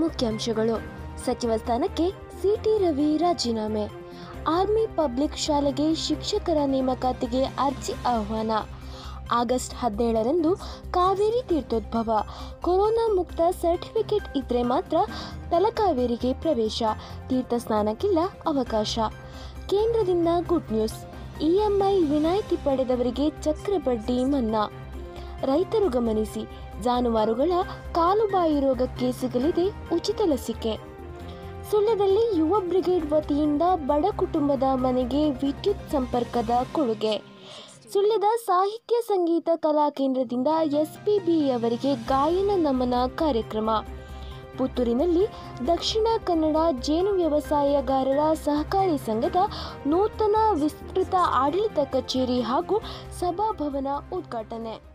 ಮುಖ್ಯಾಂಶಗಳು. ಸಚಿವ ಸ್ಥಾನಕ್ಕೆ ಸಿಟಿ ರವಿ ರಾಜೀನಾಮೆ. ಆರ್ಮಿ ಪಬ್ಲಿಕ್ ಶಾಲೆಗೆ ಶಿಕ್ಷಕರ ನೇಮಕಾತಿಗೆ ಅರ್ಜಿ ಆಹ್ವಾನ. ಆಗಸ್ಟ್ ಹದಿನೇಳರಂದು ಕಾವೇರಿ ತೀರ್ಥೋದ್ಭವ. ಕೊರೋನಾ ಮುಕ್ತ ಸರ್ಟಿಫಿಕೇಟ್ ಇದ್ರೆ ಮಾತ್ರ ತಲಕಾವೇರಿಗೆ ಪ್ರವೇಶ. ತೀರ್ಥ ಸ್ನಾನಕ್ಕಿಲ್ಲ ಅವಕಾಶ. ಕೇಂದ್ರದಿಂದ ಗುಡ್ ನ್ಯೂಸ್. ಇಎಂಐ ವಿನಾಯಿತಿ ಪಡೆದವರಿಗೆ ಚಕ್ರಬಡ್ಡಿ ಮನ್ನಾ. ರೈತರು ಗಮನಿಸಿ, ಜಾನುವಾರುಗಳ ಕಾಲುಬಾಯಿ ರೋಗಕ್ಕೆ ಸಿಗಲಿದೆ ಉಚಿತ ಲಸಿಕೆ. ಸುಳ್ಳದಲ್ಲಿ ಯುವ ಬ್ರಿಗೇಡ್ ವತಿಯಿಂದ ಬಡ ಕುಟುಂಬದ ಮನೆಗೆ ವಿದ್ಯುತ್ ಸಂಪರ್ಕದ ಕೊಡುಗೆ. ಸುಳ್ಳದ ಸಾಹಿತ್ಯ ಸಂಗೀತ ಕಲಾ ಕೇಂದ್ರದಿಂದ ಎಸ್ಪಿಬಿ ಅವರಿಗೆ ಗಾಯನ ನಮನ ಕಾರ್ಯಕ್ರಮ. ಪುತ್ತೂರಿನಲ್ಲಿ ದಕ್ಷಿಣ ಕನ್ನಡ ಜೇನು ವ್ಯವಸಾಯಗಾರರ ಸಹಕಾರಿ ಸಂಘದ ನೂತನ ವಿಸ್ತೃತ ಆಡಳಿತ ಕಚೇರಿ ಹಾಗೂ ಸಭಾಭವನ ಉದ್ಘಾಟನೆ.